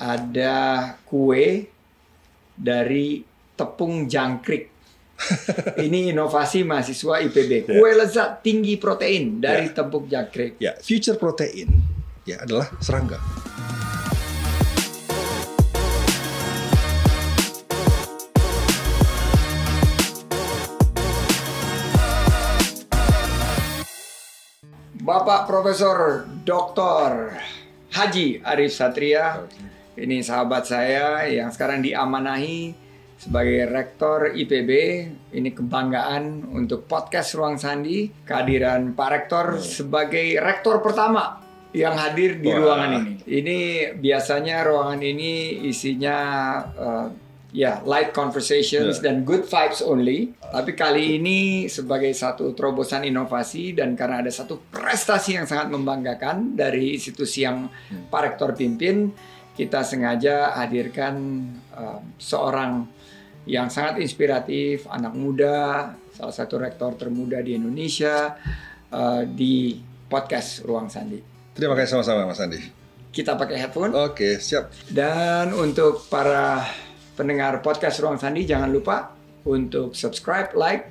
ada kue dari tepung jangkrik. Ini inovasi mahasiswa IPB. Kue lezat tinggi protein dari Ya. tepung jangkrik. Ya, future protein ya adalah serangga. Bapak Profesor Dr. Haji Arif Satria, ini sahabat saya yang sekarang diamanahi sebagai Rektor IPB. Ini kebanggaan untuk podcast Ruang Sandi, kehadiran Pak Rektor sebagai Rektor pertama yang hadir di Wah. ruangan ini. Ini biasanya ruangan ini isinya eh, ya light conversations Ya. dan good vibes only. Tapi kali ini sebagai satu terobosan inovasi dan karena ada satu prestasi yang sangat membanggakan dari institusi yang Pak Rektor pimpin, kita sengaja hadirkan eh, seorang yang sangat inspiratif, anak muda, salah satu rektor termuda di Indonesia eh, di podcast Ruang Sandi. Terima kasih sama-sama Mas Andi. Kita pakai headphone. Oke, siap. Dan untuk para pendengar podcast Ruang Sandi jangan lupa untuk subscribe, like,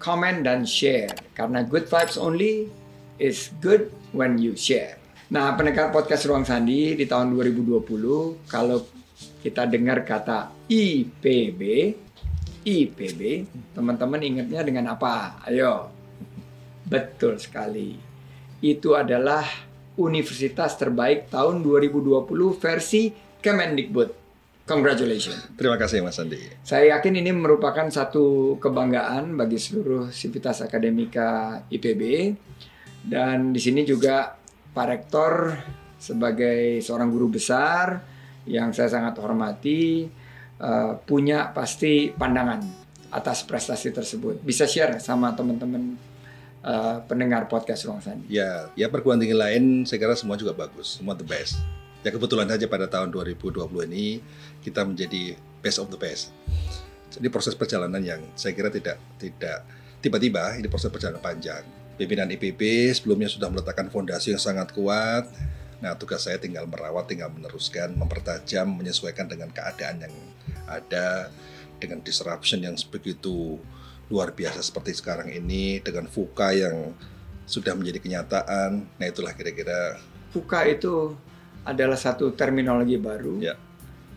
comment dan share karena good vibes only is good when you share. Nah, pendengar podcast Ruang Sandi di tahun 2020 kalau kita dengar kata IPB, IPB, teman-teman ingatnya dengan apa? Ayo. Betul sekali. Itu adalah universitas terbaik tahun 2020 versi Kemendikbud. Congratulations. Terima kasih Mas Andi. Saya yakin ini merupakan satu kebanggaan bagi seluruh sivitas akademika IPB. Dan di sini juga Pak Rektor sebagai seorang guru besar yang saya sangat hormati eh, punya pasti pandangan atas prestasi tersebut. Bisa share sama teman-teman eh, pendengar podcast Ruang Sandi. Ya, ya perguruan tinggi lain saya kira semua juga bagus, semua the best. Ya kebetulan saja pada tahun 2020 ini kita menjadi best of the best. Jadi proses perjalanan yang saya kira tidak tidak tiba-tiba ini proses perjalanan panjang. Pimpinan IPB sebelumnya sudah meletakkan fondasi yang sangat kuat. Nah, tugas saya tinggal merawat, tinggal meneruskan, mempertajam, menyesuaikan dengan keadaan yang ada, dengan disruption yang begitu luar biasa seperti sekarang ini, dengan VUCA yang sudah menjadi kenyataan. Nah, itulah kira-kira VUCA itu adalah satu terminologi baru Ya.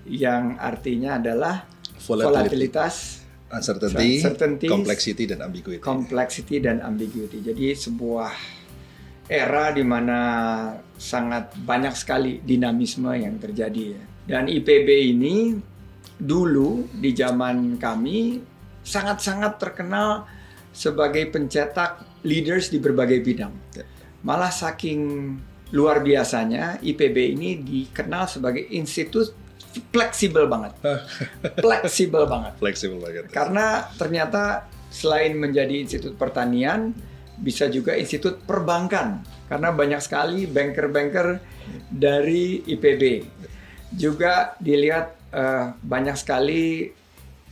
yang artinya adalah volatility, volatilitas, uncertainty, Uncertainty, complexity, dan ambiguity. complexity dan ambiguity. Jadi sebuah era di mana sangat banyak sekali dinamisme yang terjadi ya. Dan IPB ini dulu di zaman kami sangat-sangat terkenal sebagai pencetak leaders di berbagai bidang. Ya. Malah saking luar biasanya IPB ini dikenal sebagai institut fleksibel banget. fleksibel banget. Flexible banget. Karena ternyata selain menjadi institut pertanian, bisa juga institut perbankan. Karena banyak sekali banker-banker dari IPB. Juga dilihat eh, banyak sekali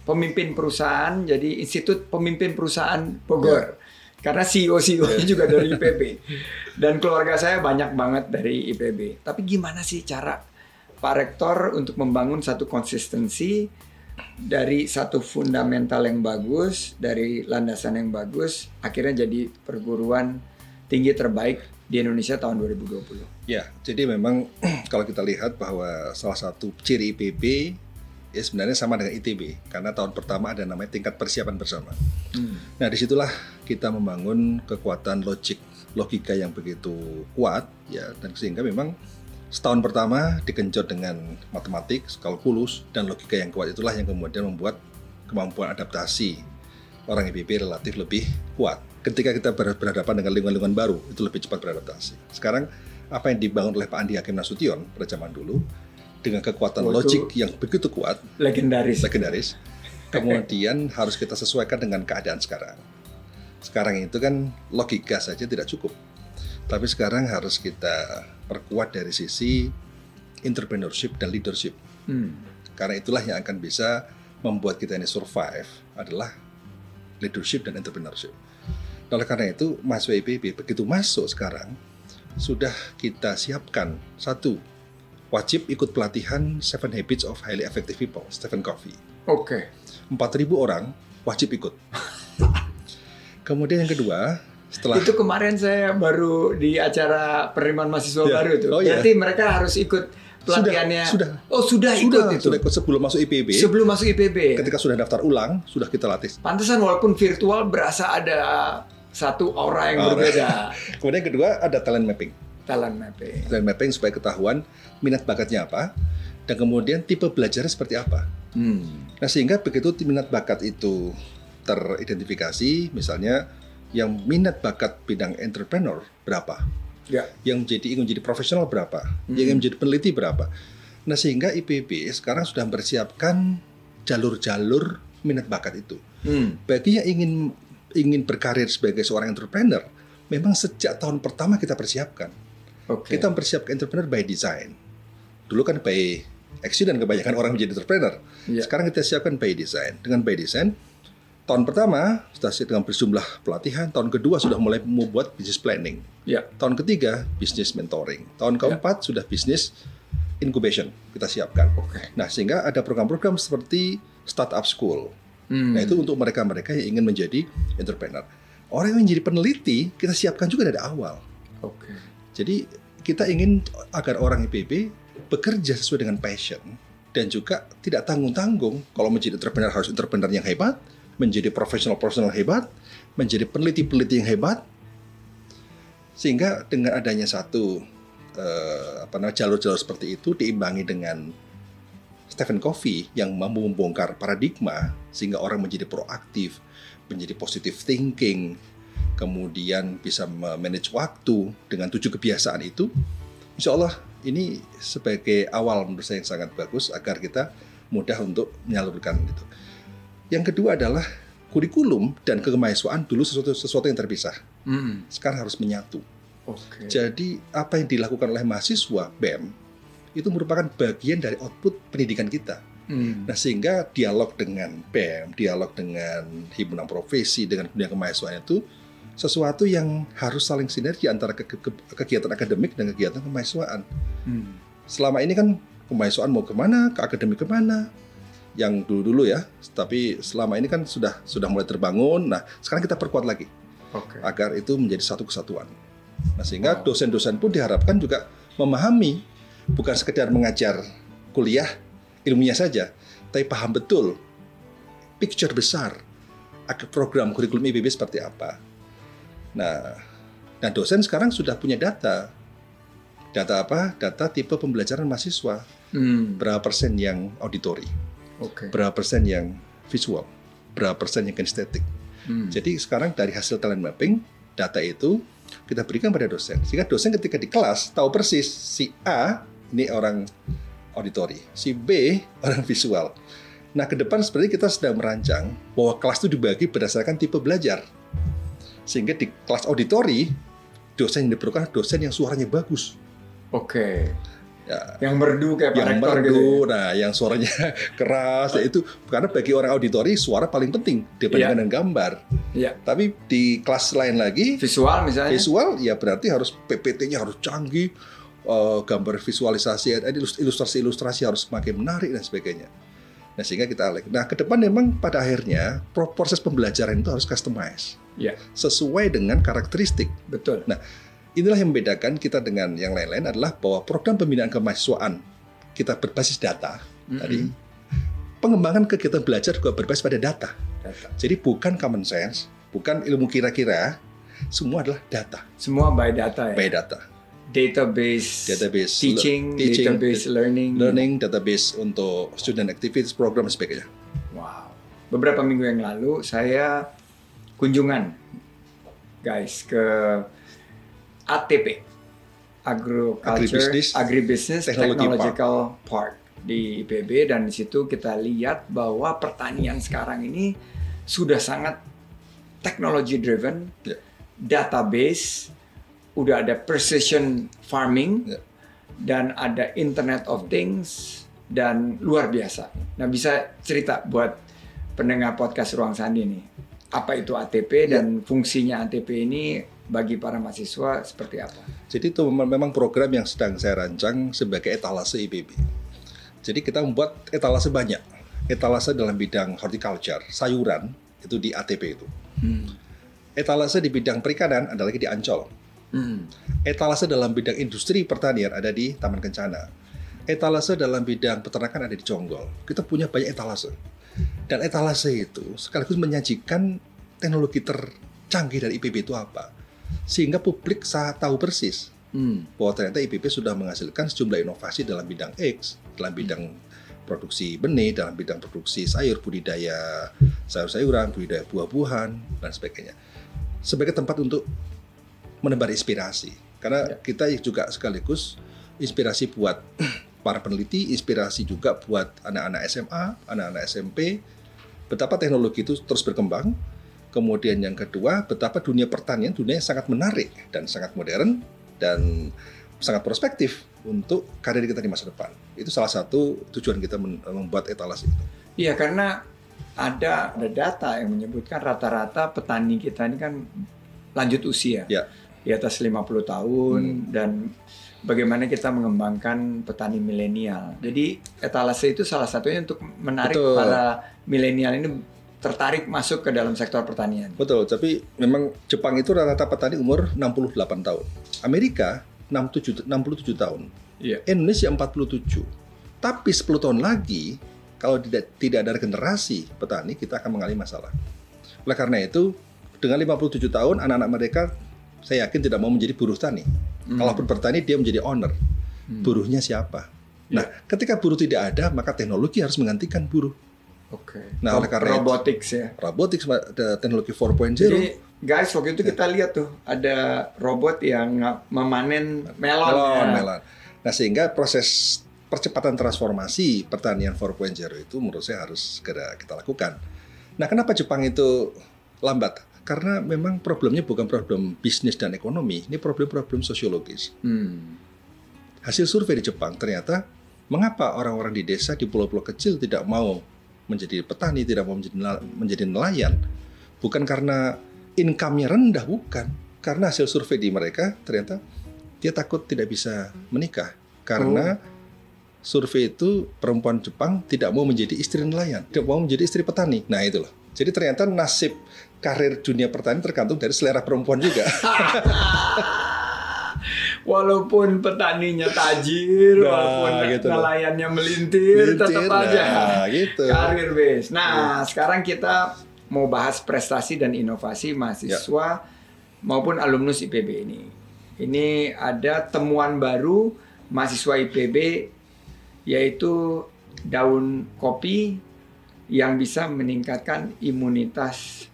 pemimpin perusahaan, jadi institut pemimpin perusahaan Bogor. Karena CEO-CEO juga dari IPB. Dan keluarga saya banyak banget dari IPB. Tapi gimana sih cara Pak Rektor untuk membangun satu konsistensi dari satu fundamental yang bagus, dari landasan yang bagus, akhirnya jadi perguruan tinggi terbaik di Indonesia tahun 2020. Ya, jadi memang kalau kita lihat bahwa salah satu ciri IPB ya sebenarnya sama dengan ITB karena tahun pertama ada namanya tingkat persiapan bersama. Nah di situlah kita membangun kekuatan logik logika yang begitu kuat ya dan sehingga memang setahun pertama digenjot dengan matematik, kalkulus dan logika yang kuat itulah yang kemudian membuat kemampuan adaptasi orang IPB relatif lebih kuat. Ketika kita ber- berhadapan dengan lingkungan-lingkungan baru itu lebih cepat beradaptasi. Sekarang apa yang dibangun oleh Pak Andi Hakim Nasution pada zaman dulu dengan kekuatan Oh, itu- logik yang begitu kuat Legendaris. legendaris. Kemudian harus kita sesuaikan dengan keadaan sekarang. Sekarang itu kan logika saja tidak cukup. Tapi sekarang harus kita perkuat dari sisi entrepreneurship dan leadership. Hmm. Karena itulah yang akan bisa membuat kita ini survive adalah leadership dan entrepreneurship. Oleh karena itu, mahasiswa IPB begitu masuk sekarang sudah kita siapkan satu wajib ikut pelatihan Seven Habits of Highly Effective People, Stephen Covey. Oke. 4.000 orang wajib ikut. Kemudian yang kedua, setelah Itu kemarin saya baru di acara penerimaan mahasiswa Ya. baru itu. Oh, iya. Berarti mereka harus ikut pelatihannya. sudah. Oh, sudah, ikut sudah, itu. sudah ikut sebelum masuk IPB. Sebelum masuk IPB. ya? Ketika sudah daftar ulang, sudah kita latih. Pantesan walaupun virtual berasa ada satu aura yang Aura. berbeda. Kemudian kedua ada talent mapping. Talent mapping. Talent mapping supaya ketahuan minat bakatnya apa dan kemudian tipe belajarnya seperti apa. Hmm. Nah sehingga begitu minat bakat itu teridentifikasi, misalnya yang minat bakat bidang entrepreneur berapa, Ya. yang menjadi ingin menjadi profesional berapa, yang ingin menjadi peneliti berapa. Nah sehingga IPB sekarang sudah mempersiapkan jalur-jalur minat bakat itu. Hmm. Bagi yang ingin ingin berkarir sebagai seorang entrepreneur, memang sejak tahun pertama kita persiapkan. Oke. Kita mempersiapkan entrepreneur by design. Dulu kan by accident kebanyakan orang menjadi entrepreneur. Iya. Sekarang kita siapkan by design. Dengan by design, tahun pertama sudah siap dengan berjumlah pelatihan, tahun kedua sudah mulai membuat business planning. Ya. Tahun ketiga bisnis mentoring. Tahun Ya. keempat sudah bisnis incubation kita siapkan. Oke. Nah, sehingga ada program-program seperti startup school. Hmm. Nah, itu untuk mereka-mereka yang ingin menjadi entrepreneur. Orang yang menjadi peneliti kita siapkan juga dari awal. Oke. Jadi kita ingin agar orang IPB bekerja sesuai dengan passion dan juga tidak tanggung-tanggung kalau menjadi entrepreneur harus entrepreneur yang hebat, menjadi profesional-profesional hebat, menjadi peneliti-peneliti yang hebat. Sehingga dengan adanya satu eh, apa namanya jalur-jalur seperti itu diimbangi dengan Stephen Covey yang mampu membongkar paradigma sehingga orang menjadi proaktif, menjadi positive thinking, kemudian bisa manage waktu dengan tujuh kebiasaan itu, insya Allah ini sebagai awal menurut saya yang sangat bagus agar kita mudah untuk menyalurkan itu. Yang kedua adalah kurikulum dan kemahasiswaan dulu sesuatu sesuatu yang terpisah. Hmm. Sekarang harus menyatu. Oke. Jadi apa yang dilakukan oleh mahasiswa BEM itu merupakan bagian dari output pendidikan kita. Hmm. Nah sehingga dialog dengan BEM, dialog dengan himpunan profesi, dengan dunia kemahasiswaan itu sesuatu yang harus saling sinergi antara ke- ke- kegiatan akademik dan kegiatan kemahasiswaan. Hmm. Selama ini kan kemahasiswaan mau ke mana, ke akademik ke mana, yang dulu-dulu ya. Tapi selama ini kan sudah sudah mulai terbangun. Nah sekarang kita perkuat lagi Oke. agar itu menjadi satu kesatuan. Nah, sehingga Wow. dosen-dosen pun diharapkan juga memahami bukan sekedar mengajar kuliah ilmunya saja, tapi paham betul picture besar agar program kurikulum IPB seperti apa. Nah, nah dosen sekarang sudah punya data. Data apa? Data tipe pembelajaran mahasiswa. Hmm. Berapa persen yang auditori, Oke. berapa persen yang visual, berapa persen yang kinestetik. Hmm. Jadi sekarang dari hasil talent mapping, data itu kita berikan pada dosen. Sehingga dosen ketika di kelas tahu persis si A ini orang auditori, si B orang visual. Nah ke depan sebenarnya kita sedang merancang bahwa kelas itu dibagi berdasarkan tipe belajar. Sehingga di kelas auditori, dosen yang diperlukan adalah dosen yang suaranya bagus. Oke. Ya, Yang merdu kayak Pak yang Rektor merdu, gitu. ya? nah yang suaranya keras, ya itu karena bagi orang auditori suara paling penting dibandingkan dengan gambar. Iya. Tapi di kelas lain lagi Visual misalnya. visual ya berarti harus PPT-nya harus canggih, eh, gambar visualisasi, ada ilustrasi-ilustrasi harus semakin menarik dan sebagainya. Nah sehingga kita alik. Nah ke depan memang pada akhirnya pro- proses pembelajaran itu harus customize Iya. sesuai dengan karakteristik. Betul. Inilah yang membedakan kita dengan yang lain-lain adalah bahwa program pembinaan kemahasiswaan kita berbasis data Mm-mm. tadi pengembangan kegiatan belajar juga berbasis pada data. Data. Jadi bukan common sense, bukan ilmu kira-kira, semua adalah data, Semua by data ya. by data. Database. Database Teaching, teaching, database learning. learning, database untuk student activities program dan sebagainya. Wow. Beberapa minggu yang lalu saya kunjungan guys ke ATP Agriculture Agribusiness Agribusiness Technology Technological Park. di IPB dan di situ kita lihat bahwa pertanian sekarang ini sudah sangat technology driven, Ya. database, udah ada precision farming Ya. dan ada Internet of Things dan luar biasa. Nah bisa cerita buat pendengar podcast Ruang Sandi nih, apa itu ATP Ya. dan fungsinya ATP ini bagi para mahasiswa seperti apa? Jadi itu memang program yang sedang saya rancang sebagai etalase IPB. Jadi kita membuat etalase banyak. Etalase dalam bidang horticulture, sayuran, itu di ATP itu. Hmm. Etalase di bidang perikanan ada lagi di Ancol. Hmm. Etalase dalam bidang industri pertanian ada di Taman Kencana. Etalase dalam bidang peternakan ada di Jonggol. Kita punya banyak etalase. Dan etalase itu sekaligus menyajikan teknologi tercanggih dari IPB itu apa sehingga publik saat tahu persis hmm. bahwa ternyata IPB sudah menghasilkan sejumlah inovasi dalam bidang X, dalam bidang produksi benih, dalam bidang produksi sayur, budidaya sayur-sayuran, budidaya buah-buahan dan sebagainya. Sebagai tempat untuk menebar inspirasi. Karena ya. kita juga sekaligus inspirasi buat para peneliti, inspirasi juga buat anak-anak SMA, anak-anak SMP, betapa teknologi itu terus berkembang, Kemudian yang kedua, betapa dunia pertanian dunia yang sangat menarik dan sangat modern dan sangat prospektif untuk karir kita di masa depan. Itu salah satu tujuan kita membuat etalase itu. Iya, karena ada ada data yang menyebutkan rata-rata petani kita ini kan lanjut usia. Ya. Di atas 50 tahun hmm. dan bagaimana kita mengembangkan petani milenial. Jadi etalase itu salah satunya untuk menarik Betul. para milenial ini tertarik masuk ke dalam sektor pertanian. Betul, tapi memang Jepang itu rata-rata petani umur 68 tahun. Amerika 67 67 tahun. Iya. Indonesia 47. Tapi 10 tahun lagi kalau tidak tidak ada generasi petani kita akan mengalami masalah. Oleh karena itu dengan 57 tahun anak-anak mereka saya yakin tidak mau menjadi buruh tani. Hmm. Kalaupun bertani dia menjadi owner. Hmm. Buruhnya siapa? Nah, ya. ketika buruh tidak ada, maka teknologi harus menggantikan buruh. Oke. Okay. Nah, oleh karena robotics ya. Robotics ada teknologi 4.0. Jadi guys waktu itu kita lihat tuh ada robot yang memanen melon. Melon, ya. melon. Nah, sehingga proses percepatan transformasi pertanian 4.0 itu menurut saya harus segera kita lakukan. Nah, kenapa Jepang itu lambat? Karena memang problemnya bukan problem bisnis dan ekonomi, ini problem-problem sosiologis. Hmm. Hasil survei di Jepang ternyata mengapa orang-orang di desa di pulau-pulau kecil tidak mau menjadi petani, tidak mau menjadi, menjadi nelayan, bukan karena income-nya rendah, bukan. Karena hasil survei di mereka ternyata dia takut tidak bisa menikah karena oh. survei itu perempuan Jepang tidak mau menjadi istri nelayan, tidak mau menjadi istri petani. Nah itulah. Jadi ternyata nasib karir dunia petani tergantung dari selera perempuan juga. walaupun petaninya tajir, nah, walaupun gitu nelayannya melintir, melintir tetap nah, aja gitu. karir base. Nah, hmm. sekarang kita mau bahas prestasi dan inovasi mahasiswa ya. maupun alumnus IPB ini. Ini ada temuan baru mahasiswa IPB yaitu daun kopi yang bisa meningkatkan imunitas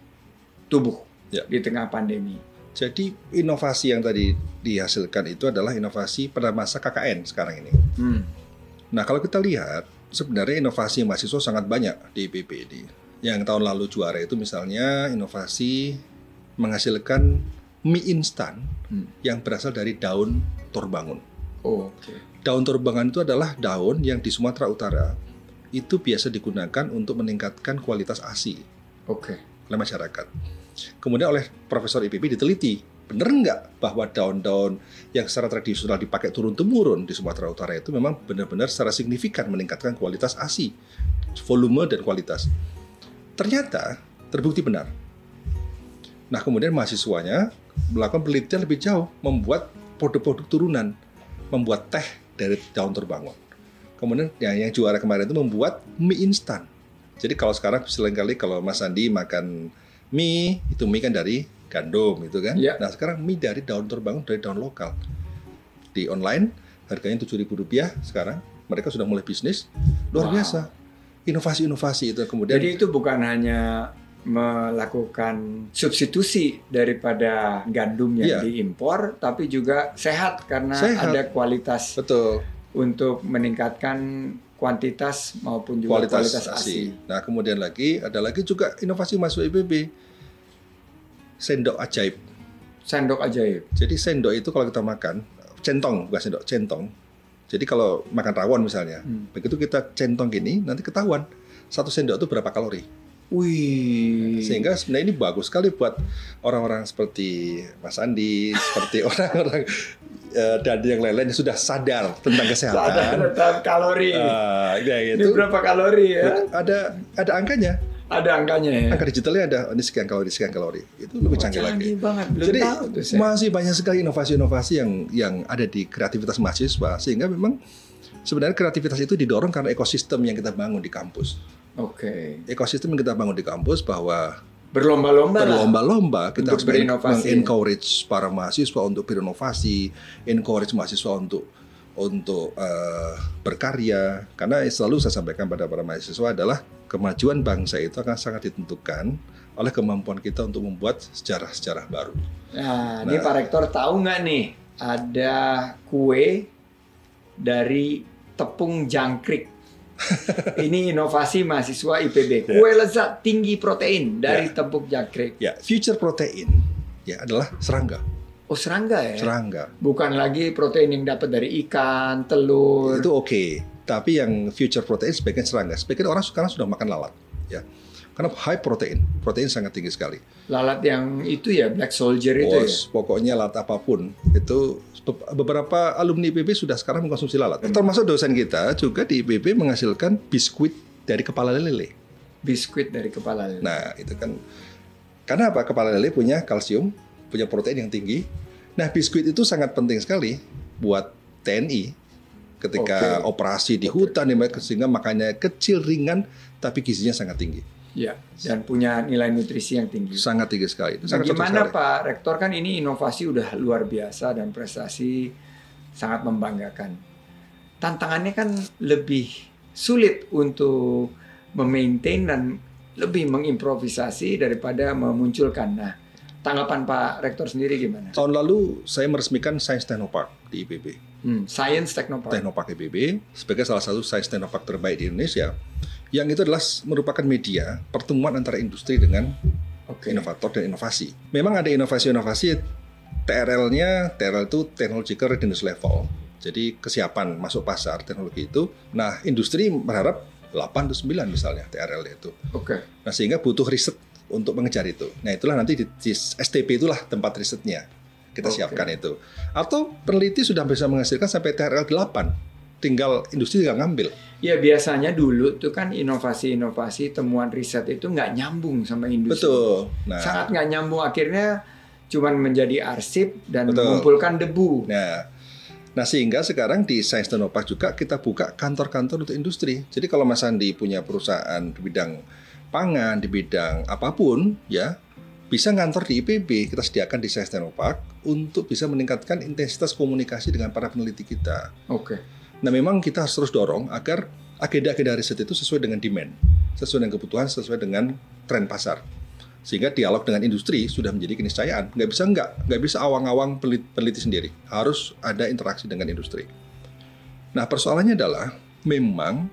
tubuh ya. di tengah pandemi. Jadi inovasi yang tadi dihasilkan itu adalah inovasi pada masa KKN sekarang ini. Hmm. Nah kalau kita lihat sebenarnya inovasi mahasiswa sangat banyak di IPB ini. Yang tahun lalu juara itu misalnya inovasi menghasilkan mie instan hmm. yang berasal dari daun torbangun. Oh, Okay. Daun torbangun itu adalah daun yang di Sumatera Utara itu biasa digunakan untuk meningkatkan kualitas ASI okay. oleh masyarakat. Kemudian oleh Profesor IPB diteliti, benar nggak bahwa daun-daun yang secara tradisional dipakai turun-temurun di Sumatera Utara itu memang benar-benar secara signifikan meningkatkan kualitas ASI, volume dan kualitas. Ternyata terbukti benar. Nah kemudian mahasiswanya melakukan penelitian lebih jauh, membuat produk-produk turunan, membuat teh dari daun terbangun. Kemudian yang, yang juara kemarin itu membuat mie instan. Jadi kalau sekarang sering kali kalau Mas Andi makan mie itu mie kan dari gandum itu kan. Ya. Nah sekarang mie dari daun terbangun dari daun lokal di online harganya tujuh ribu rupiah sekarang mereka sudah mulai bisnis luar wow. biasa inovasi-inovasi itu kemudian. Jadi itu bukan hanya melakukan substitusi daripada gandum yang ya. diimpor, tapi juga sehat karena sehat. ada kualitas Betul. untuk meningkatkan kuantitas maupun juga kualitas, kualitas ASI. Nah, kemudian lagi ada lagi juga inovasi masuk IPB. Sendok ajaib. Sendok ajaib. Jadi sendok itu kalau kita makan centong bukan sendok, centong. Jadi kalau makan rawon misalnya, hmm. begitu kita centong gini nanti ketahuan satu sendok itu berapa kalori. Wih. Sehingga sebenarnya ini bagus sekali buat orang-orang seperti Mas Andi, seperti orang-orang uh, dan yang lain-lain sudah sadar tentang kesehatan. Sadar tentang kalori. Uh, ya Ini gitu. berapa kalori ya? Ada ada angkanya. Ada angkanya ya. Angka digitalnya ada ini sekian kalori, sekian kalori. Itu lebih Oh, canggih lagi. canggih banget. Belum Jadi tahu tuh saya. masih banyak sekali inovasi-inovasi yang yang ada di kreativitas mahasiswa sehingga memang sebenarnya kreativitas itu didorong karena ekosistem yang kita bangun di kampus. Oke. Ekosistem yang kita bangun di kampus bahwa Berlomba-lomba berlomba-lomba kita Untuk berinovasi. encourage para mahasiswa untuk berinovasi, encourage mahasiswa untuk untuk eh, berkarya karena selalu saya sampaikan pada para mahasiswa adalah kemajuan bangsa itu akan sangat ditentukan oleh kemampuan kita untuk membuat sejarah-sejarah baru. Nah, ini Nah. Pak Rektor tahu nggak nih ada kue dari tepung jangkrik. ini inovasi mahasiswa IPB. Kue lezat tinggi protein dari tepung jangkrik. Ya, future protein ya adalah serangga, Oh serangga ya? serangga. Bukan lagi protein yang dapat dari ikan, telur. Itu oke, tapi yang future protein sebagian serangga. Sebagian orang sekarang sudah makan lalat, ya. Karena high protein, protein sangat tinggi sekali. Lalat yang itu ya Black Soldier itu ya. Pokoknya lalat apa pun itu be- beberapa alumni IPB sudah sekarang mengkonsumsi lalat. Termasuk dosen kita juga di IPB menghasilkan biskuit dari kepala lele. Biskuit dari kepala lele. Nah, itu kan karena apa? Kepala lele punya kalsium, punya protein yang tinggi. Nah, biskuit itu sangat penting sekali buat TNI ketika Oke. operasi di hutan di mana- sehingga makannya kecil ringan tapi gizinya sangat tinggi. Ya, dan punya nilai nutrisi yang tinggi. Sangat tinggi sekali. Itu Nah, sangat gimana sekali. Pak Rektor kan ini inovasi udah luar biasa dan prestasi sangat membanggakan. Tantangannya kan lebih sulit untuk memaintain dan lebih mengimprovisasi daripada memunculkan. Nah, tanggapan Pak Rektor sendiri gimana? Tahun lalu saya meresmikan Science Technopark di IPB. Hmm, Science Technopark. Teknopark IPB sebagai salah satu science teknopark terbaik di Indonesia. Yang itu adalah merupakan media pertemuan antara industri dengan Oke. inovator dan inovasi. Memang ada inovasi-inovasi TRL-nya, TRL itu technological readiness level. Jadi kesiapan masuk pasar teknologi itu. Nah, industri berharap 8 atau 9 misalnya TRL itu. Oke. Nah, sehingga butuh riset untuk mengejar itu. Nah, itulah nanti di, di STP itulah tempat risetnya. Kita Oke. siapkan itu. Atau peneliti sudah bisa menghasilkan sampai TRL 8. Tinggal industri tinggal ngambil. Ya biasanya dulu tuh kan inovasi-inovasi temuan riset itu nggak nyambung sama industri. Betul. Nah, sangat nggak nyambung akhirnya cuman menjadi arsip dan Betul. mengumpulkan debu. Nah, nah sehingga sekarang di Science Technopark juga kita buka kantor-kantor untuk industri. Jadi kalau Mas Andi punya perusahaan di bidang pangan, di bidang apa pun, ya bisa ngantor di IPB. Kita sediakan di Science Technopark untuk bisa meningkatkan intensitas komunikasi dengan para peneliti kita. Oke. Nah, memang kita harus terus dorong agar agenda-agenda riset itu sesuai dengan demand, sesuai dengan kebutuhan, sesuai dengan tren pasar. Sehingga dialog dengan industri sudah menjadi keniscayaan. Nggak bisa nggak, nggak bisa awang-awang peneliti, sendiri. Harus ada interaksi dengan industri. Nah, persoalannya adalah memang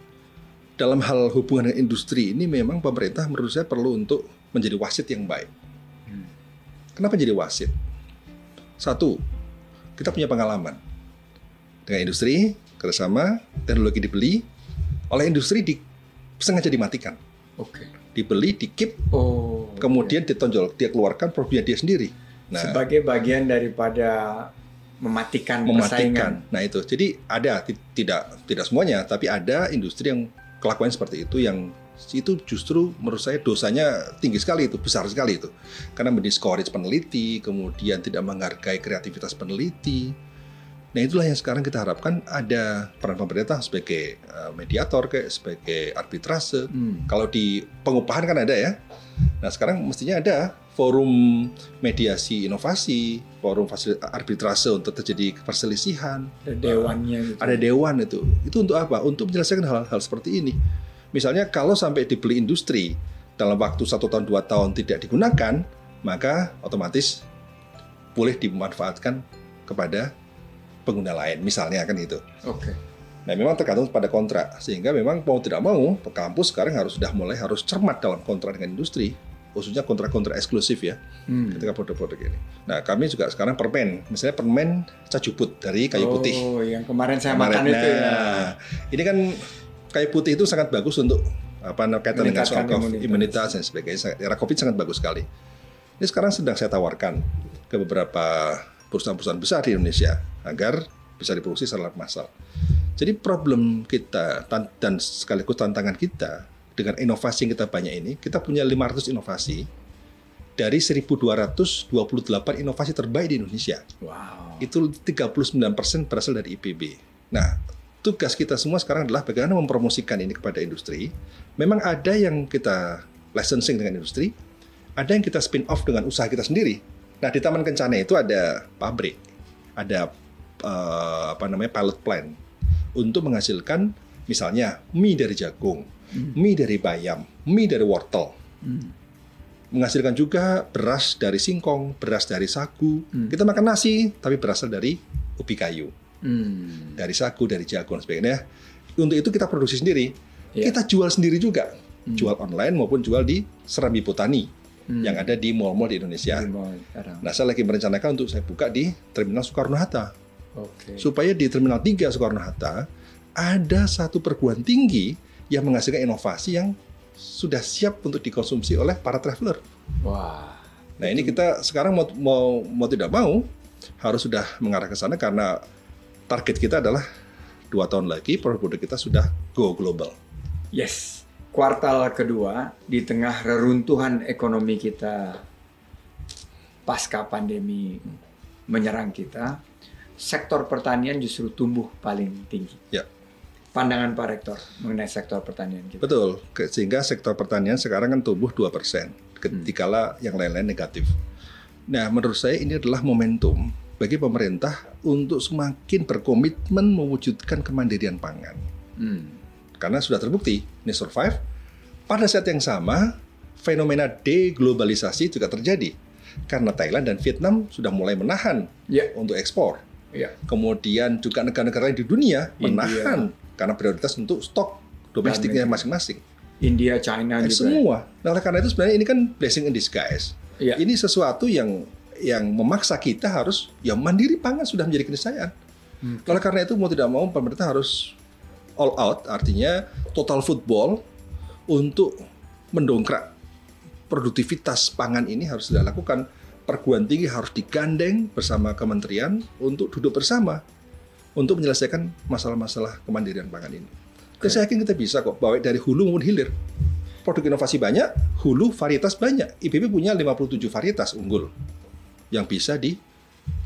dalam hal hubungan dengan industri ini memang pemerintah menurut saya perlu untuk menjadi wasit yang baik. Kenapa jadi wasit? Satu, kita punya pengalaman dengan industri, kerjasama, teknologi dibeli, oleh industri di, sengaja dimatikan. Oke. Dibeli, dikip, Oh. kemudian ditonjol, dia keluarkan produknya dia sendiri. Nah, sebagai bagian daripada mematikan, mematikan. persaingan. Nah itu, jadi ada ti- tidak tidak semuanya, tapi ada industri yang kelakuan seperti itu yang itu justru menurut saya dosanya tinggi sekali itu besar sekali itu karena mendiscourage peneliti kemudian tidak menghargai kreativitas peneliti nah itulah yang sekarang kita harapkan ada peran pemerintah sebagai eh, mediator kayak sebagai arbitrase Hmm. kalau di pengupahan kan ada ya. Nah sekarang mestinya ada forum mediasi inovasi, forum arbitrase untuk terjadi perselisihan. Ada dewannya gitu. Ada dewan itu. Itu untuk apa? Untuk menyelesaikan hal-hal seperti ini. Misalnya kalau sampai dibeli industri dalam waktu satu tahun dua tahun tidak digunakan, maka otomatis boleh dimanfaatkan kepada pengguna lain. Misalnya kan itu. Oke. Nah, memang tergantung pada kontrak. Sehingga memang mau tidak mau, kampus sekarang harus sudah mulai harus cermat dalam kontrak dengan industri, khususnya kontrak-kontrak eksklusif ya, Hmm. ketika produk-produk ini. Nah, kami juga sekarang permen, misalnya permen cajubut dari kayu putih. Oh, yang kemarin saya Kemarin. makan itu ya. Nah, ini kan kayu putih itu sangat bagus untuk apa kaitan dengan soal imunitas dan sebagainya. Era COVID sangat bagus sekali. Ini sekarang sedang saya tawarkan ke beberapa perusahaan-perusahaan besar di Indonesia agar bisa diproduksi secara massal. Jadi problem kita dan sekaligus tantangan kita dengan inovasi yang kita banyak ini, kita punya 500 inovasi dari 1228 inovasi terbaik di Indonesia. Wow. Itu 39% berasal dari IPB. Nah, tugas kita semua sekarang adalah bagaimana mempromosikan ini kepada industri. Memang ada yang kita licensing dengan industri, ada yang kita spin off dengan usaha kita sendiri. Nah, di Taman Kencana itu ada pabrik, ada eh, apa namanya pilot plant untuk menghasilkan misalnya mie dari jagung, mie dari bayam, mie dari wortel. Hmm. Menghasilkan juga beras dari singkong, beras dari sagu. Hmm. Kita makan nasi tapi berasal dari ubi kayu, Hmm. dari sagu, dari jagung sebagainya. Untuk itu kita produksi sendiri. Iya. Kita jual sendiri juga. Hmm. Jual online maupun jual di Serambi Botani Hmm. yang ada di mall-mall di Indonesia. Di mall. Nah, saya lagi merencanakan untuk saya buka di Terminal Soekarno-Hatta. Oke. Supaya di Terminal 3 Soekarno-Hatta ada satu perguruan tinggi yang menghasilkan inovasi yang sudah siap untuk dikonsumsi oleh para traveler. Wah. Nah, ini kita sekarang mau, mau mau tidak mau harus sudah mengarah ke sana karena target kita adalah dua tahun lagi produk-produk kita sudah go global. Yes. Kuartal kedua di tengah reruntuhan ekonomi kita pasca pandemi menyerang kita, sektor pertanian justru tumbuh paling tinggi. Ya. Pandangan Pak Rektor mengenai sektor pertanian kita. Betul, sehingga sektor pertanian sekarang kan tumbuh 2%, ketikala yang lain-lain negatif. Nah, menurut saya ini adalah momentum bagi pemerintah untuk semakin berkomitmen mewujudkan kemandirian pangan. Hmm. Karena sudah terbukti, ini survive. Pada saat yang sama, fenomena deglobalisasi juga terjadi. Karena Thailand dan Vietnam sudah mulai menahan Ya. untuk ekspor. Ya. Kemudian juga negara-negara lain di dunia India. menahan karena prioritas untuk stok domestiknya masing-masing. India, China Eh, juga. semua. Nah, oleh karena itu sebenarnya ini kan blessing in disguise. Ya. Ini sesuatu yang yang memaksa kita harus ya mandiri pangan sudah menjadi keniscayaan. Hmm. Oleh karena itu mau tidak mau pemerintah harus all out, artinya total football untuk mendongkrak produktivitas pangan ini harus dilakukan. Perguruan tinggi harus digandeng bersama kementerian untuk duduk bersama untuk menyelesaikan masalah-masalah kemandirian pangan ini. Dan saya yakin kita bisa kok bawa dari hulu maupun hilir. Produk inovasi banyak, hulu varietas banyak. IPB punya 57 varietas unggul yang bisa di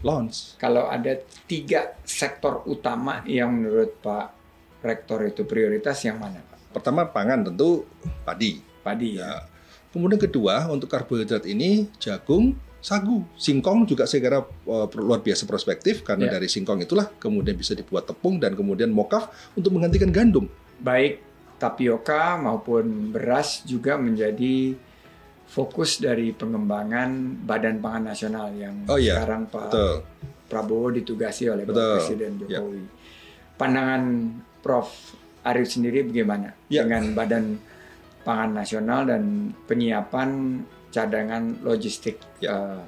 launch. Kalau ada tiga sektor utama yang menurut Pak Rektor itu prioritas yang mana Pak? Pertama pangan tentu padi. Padi ya. Ya. Kemudian kedua untuk karbohidrat ini jagung, sagu, singkong juga saya kira uh, luar biasa prospektif karena Ya. dari singkong itulah kemudian bisa dibuat tepung dan kemudian mokaf untuk menggantikan gandum. Baik tapioka maupun beras juga menjadi fokus dari pengembangan Badan Pangan Nasional yang Oh iya, sekarang Pak Betul. Prabowo ditugasi oleh Betul. Presiden Ya. Jokowi. Pandangan Prof Arief sendiri bagaimana Ya. dengan Badan Pangan Nasional dan penyiapan cadangan logistik Ya. eh,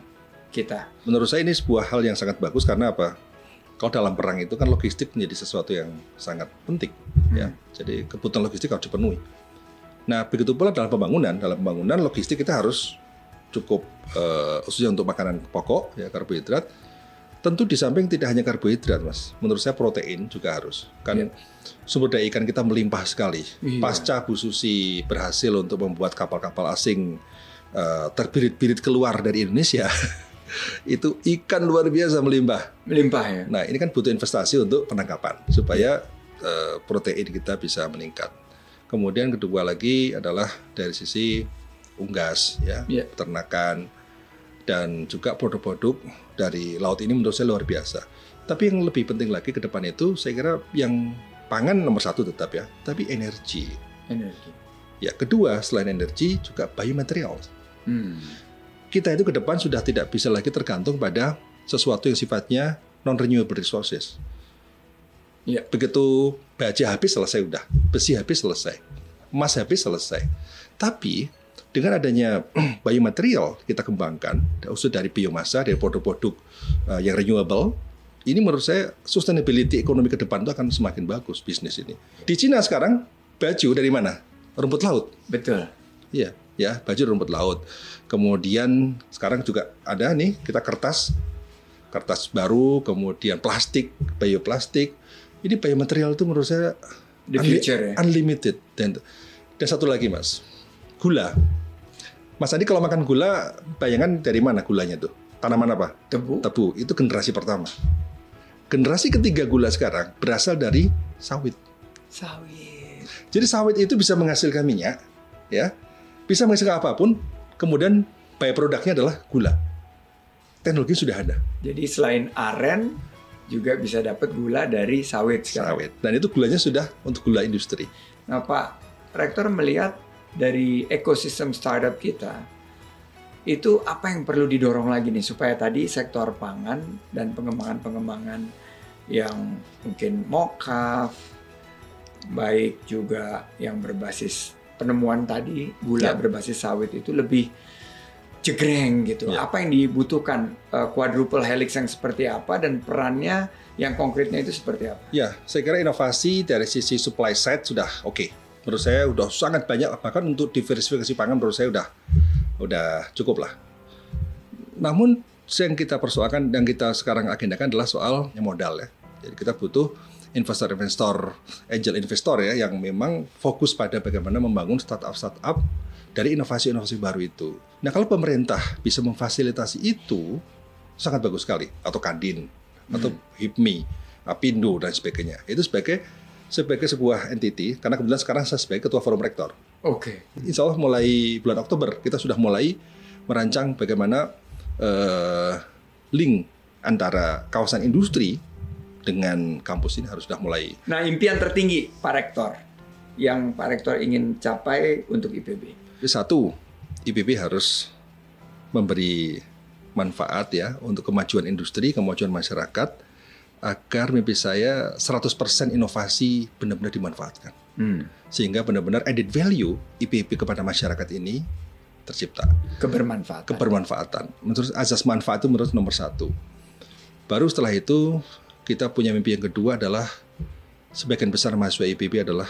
kita? Menurut saya ini sebuah hal yang sangat bagus karena apa? Kalau dalam perang itu kan logistik menjadi sesuatu yang sangat penting. Ya, jadi kebutuhan logistik harus dipenuhi. Nah, begitu pula dalam pembangunan. Dalam pembangunan logistik kita harus cukup eh, khususnya untuk makanan pokok ya karbohidrat. Tentu di samping tidak hanya karbohidrat, mas. Menurut saya protein juga harus. Kan Iya. sumber daya ikan kita melimpah sekali. Iya. Pasca Bu Susi berhasil untuk membuat kapal-kapal asing eh, terbirit-birit keluar dari Indonesia, itu ikan luar biasa melimpah. Melimpah ya. Nah, ini kan butuh investasi untuk penangkapan supaya eh, protein kita bisa meningkat. Kemudian kedua lagi adalah dari sisi unggas ya, Iya. peternakan dan juga produk-produk dari laut ini menurut saya luar biasa. Tapi yang lebih penting lagi ke depan itu saya kira yang pangan nomor satu tetap ya, tapi energi. Energi. Ya, kedua selain energi juga biomaterial. Hmm. Kita itu ke depan sudah tidak bisa lagi tergantung pada sesuatu yang sifatnya non renewable resources. Iya. Begitu baja habis selesai udah, besi habis selesai, emas habis selesai. Tapi dengan adanya biomaterial kita kembangkan, khusus dari biomasa, dari produk-produk uh, yang renewable, ini menurut saya sustainability ekonomi ke depan itu akan semakin bagus bisnis ini. Di Cina sekarang baju dari mana? rumput laut. Betul. Iya, ya baju rumput laut. Kemudian sekarang juga ada nih kita kertas, kertas baru, kemudian plastik, bioplastik. Ini biomaterial itu menurut saya The unli- future ya. unlimited. Dan dan satu lagi mas, gula. Mas Andi kalau makan gula, bayangan dari mana gulanya tuh? Tanaman apa? Tebu. Tebu. Itu generasi pertama. Generasi ketiga gula sekarang berasal dari sawit. Sawit. Jadi sawit itu bisa menghasilkan minyak, ya, bisa menghasilkan apa pun. Kemudian byproductnya adalah gula. Teknologi sudah ada, Jadi selain aren juga bisa dapat gula dari sawit sekarang. sawit. Dan itu gulanya sudah untuk gula industri. Nah, Pak Rektor melihat dari ekosistem startup kita, itu apa yang perlu didorong lagi nih supaya tadi sektor pangan dan pengembangan-pengembangan yang mungkin mokaf, baik juga yang berbasis penemuan tadi gula Ya. berbasis sawit itu lebih jegreng gitu. Ya. Apa yang dibutuhkan eh, quadruple helix yang seperti apa dan perannya yang konkretnya itu seperti apa? Ya, saya kira inovasi dari sisi supply side sudah oke. Menurut saya sudah sangat banyak, bahkan untuk diversifikasi pangan menurut saya udah udah cukup lah. Namun yang kita persoalkan dan kita sekarang agendakan adalah soal modal ya. Jadi kita butuh investor-investor, angel investor ya yang memang fokus pada bagaimana membangun startup-startup dari inovasi-inovasi baru itu. Nah kalau pemerintah bisa memfasilitasi itu sangat bagus sekali atau Kadin atau HIPMI, Apindo dan sebagainya. Itu sebagai sebagai sebuah entity karena kebetulan sekarang saya sebagai ketua forum rektor. Oke. Insya Allah mulai bulan Oktober kita sudah mulai merancang bagaimana eh, link antara kawasan industri dengan kampus ini harus sudah mulai. Nah, impian tertinggi Pak Rektor yang Pak Rektor ingin capai untuk IPB. Satu, IPB harus memberi manfaat ya untuk kemajuan industri, kemajuan masyarakat agar mimpi saya 100% inovasi benar-benar dimanfaatkan. Hmm. Sehingga benar-benar added value IPB kepada masyarakat ini tercipta. Kebermanfaatan. kebermanfaatan. Menurut azas manfaat itu menurut nomor satu. Baru setelah itu kita punya mimpi yang kedua adalah sebagian besar mahasiswa IPB adalah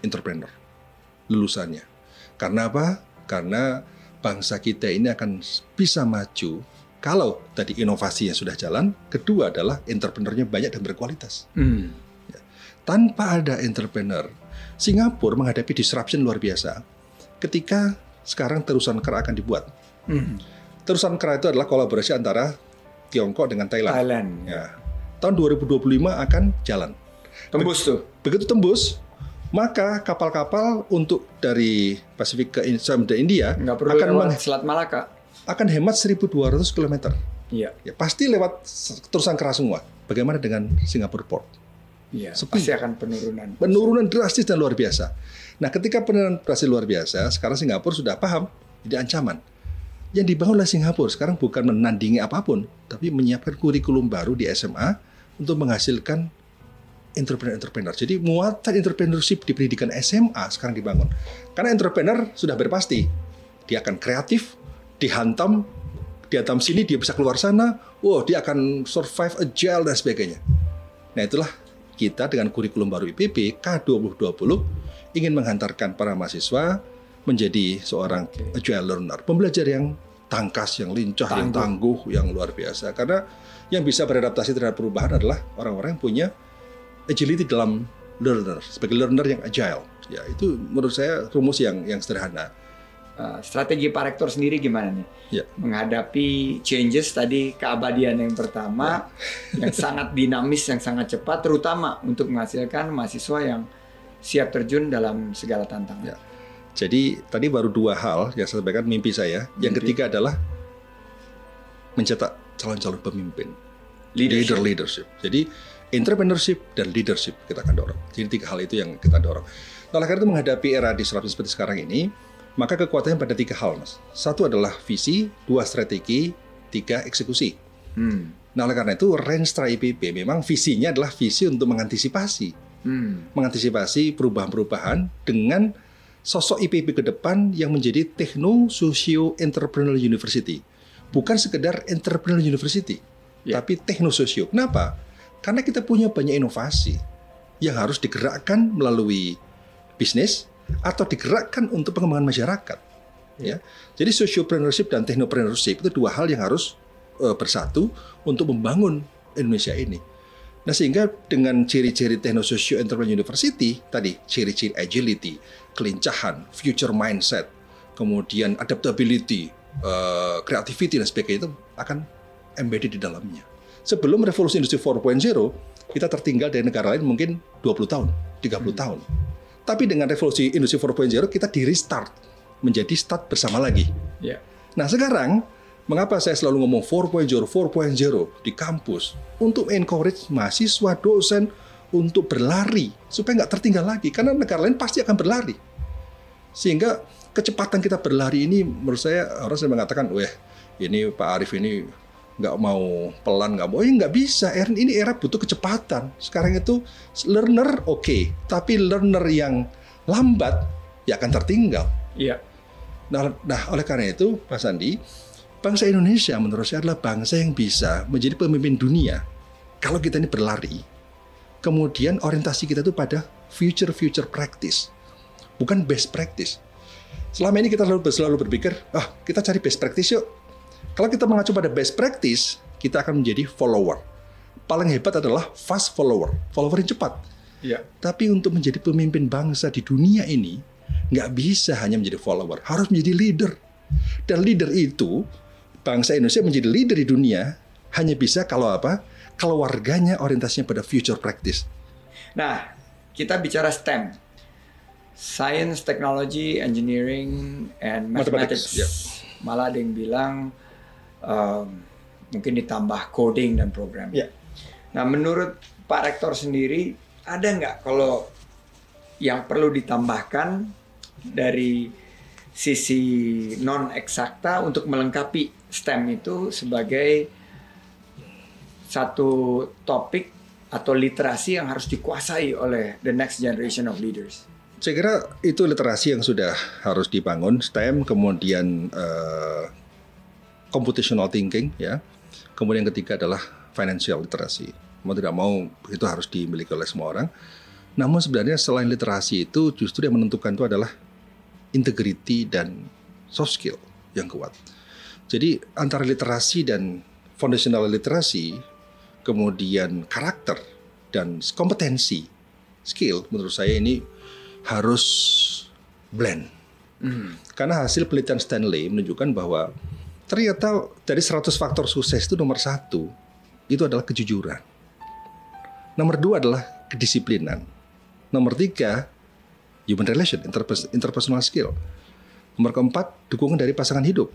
entrepreneur lulusannya. Karena apa? Karena bangsa kita ini akan bisa maju kalau tadi inovasinya sudah jalan. Kedua adalah entrepreneurnya banyak dan berkualitas. Hmm. Tanpa ada entrepreneur, Singapura menghadapi disruption luar biasa ketika sekarang terusan kera akan dibuat. Hmm. Terusan kera itu adalah kolaborasi antara Tiongkok dengan Thailand. Thailand. Ya. Tahun 2025 akan jalan. Tembus tuh. Begitu tembus, maka kapal-kapal untuk dari Pasifik ke Samudra India akan meng- Selat Malaka. Akan hemat 1.200 km. Iya. Ya, pasti lewat terusan kera semua. Bagaimana dengan Singapore Port? Iya. Sepi. Pasti akan penurunan. Penurunan drastis dan luar biasa. Nah, ketika penurunan drastis luar biasa, sekarang Singapura sudah paham ini ancaman. Yang dibangun oleh Singapura sekarang bukan menandingi apa pun, tapi menyiapkan kurikulum baru di SMA untuk menghasilkan entrepreneur-entrepreneur. Jadi muatan entrepreneurship di pendidikan SMA sekarang dibangun. Karena entrepreneur sudah berpasti, dia akan kreatif, dihantam, dihantam sini dia bisa keluar sana, wow dia akan survive agile dan sebagainya. Nah itulah kita dengan kurikulum baru IPB K2020 ingin menghantarkan para mahasiswa menjadi seorang agile learner, pembelajar yang tangkas, yang lincah, yang tangguh, yang luar biasa. Karena yang bisa beradaptasi terhadap perubahan adalah orang-orang yang punya agility dalam learner, sebagai learner yang agile. Ya itu menurut saya rumus yang yang sederhana. Uh, strategi Pak Rektor sendiri gimana nih? Ya. Menghadapi changes tadi keabadian yang pertama, yang sangat dinamis, yang sangat cepat, terutama untuk menghasilkan mahasiswa yang siap terjun dalam segala tantangan. Ya. Jadi tadi baru dua hal yang saya sampaikan mimpi saya. Yang Mimpi. ketiga adalah mencetak calon-calon pemimpin. Leadership. Leader leadership. Jadi entrepreneurship dan leadership kita akan dorong. Jadi tiga hal itu yang kita dorong. Nah, karena itu menghadapi era disrupsi seperti sekarang ini, maka kekuatannya pada tiga hal, mas. Satu adalah visi, dua strategi, tiga eksekusi. Hmm. Nah, oleh karena itu Renstra IPB memang visinya adalah visi untuk mengantisipasi Hmm. mengantisipasi perubahan-perubahan dengan sosok IPB ke depan yang menjadi Techno Socio Entrepreneurial University. Bukan sekedar Entrepreneurial University, Ya. tapi Techno Socio. Kenapa? Karena kita punya banyak inovasi yang harus digerakkan melalui bisnis atau digerakkan untuk pengembangan masyarakat. Ya. Jadi sociopreneurship dan technopreneurship itu dua hal yang harus uh, bersatu untuk membangun Indonesia ini. Nah sehingga dengan ciri-ciri Technososio Entrepreneur University tadi ciri-ciri agility, kelincahan, future mindset, kemudian adaptability, uh, creativity dan sebagainya itu akan embedded di dalamnya. Sebelum revolusi industri 4.0 kita tertinggal dari negara lain mungkin 20 tahun, 30 hmm. tahun. Tapi dengan revolusi industri 4.0 kita di restart menjadi start bersama lagi. Yeah. Nah sekarang mengapa saya selalu ngomong 4.0, 4.0 di kampus untuk encourage mahasiswa, dosen untuk berlari supaya nggak tertinggal lagi karena negara lain pasti akan berlari. Sehingga kecepatan kita berlari ini menurut saya orang saya mengatakan, wah ini Pak Arif ini nggak mau pelan nggak mau ini nggak bisa. Ini era butuh kecepatan. Sekarang itu learner oke. Okay, tapi learner yang lambat ya akan tertinggal. Iya. Nah, nah oleh karena itu Pak Sandi bangsa Indonesia menurut saya adalah bangsa yang bisa menjadi pemimpin dunia. Kalau kita ini berlari kemudian orientasi kita itu pada future future practice bukan best practice. Selama ini kita selalu selalu berpikir ah kita cari best practice yuk kalau kita mengacu pada best practice, kita akan menjadi follower. Paling hebat adalah fast follower, follower yang cepat. Ya. Tapi untuk menjadi pemimpin bangsa di dunia ini, nggak bisa hanya menjadi follower, harus menjadi leader. Dan leader itu, bangsa Indonesia menjadi leader di dunia, hanya bisa kalau apa? Kalau warganya orientasinya pada future practice. Nah, kita bicara STEM. Science, Technology, Engineering, and Mathematics. Mathematics. Yeah. Malah ada yang bilang um, mungkin ditambah coding dan program. Yeah. Nah, menurut Pak Rektor sendiri ada nggak kalau yang perlu ditambahkan dari sisi non eksakta untuk melengkapi STEM itu sebagai satu topik atau literasi yang harus dikuasai oleh the next generation of leaders. Saya kira itu literasi yang sudah harus dibangun STEM, kemudian uh, computational thinking ya. Kemudian yang ketiga adalah financial literacy. Mau tidak mau itu harus dimiliki oleh semua orang. Namun sebenarnya selain literasi itu justru yang menentukan itu adalah integrity dan soft skill yang kuat. Jadi antara literasi dan foundational literasi, kemudian karakter dan kompetensi, skill menurut saya ini harus blend. Mm. Karena hasil penelitian Stanley menunjukkan bahwa ternyata dari 100 faktor sukses itu nomor satu itu adalah kejujuran. Nomor dua adalah kedisiplinan. Nomor tiga human relation, interpersonal skill. Nomor keempat dukungan dari pasangan hidup.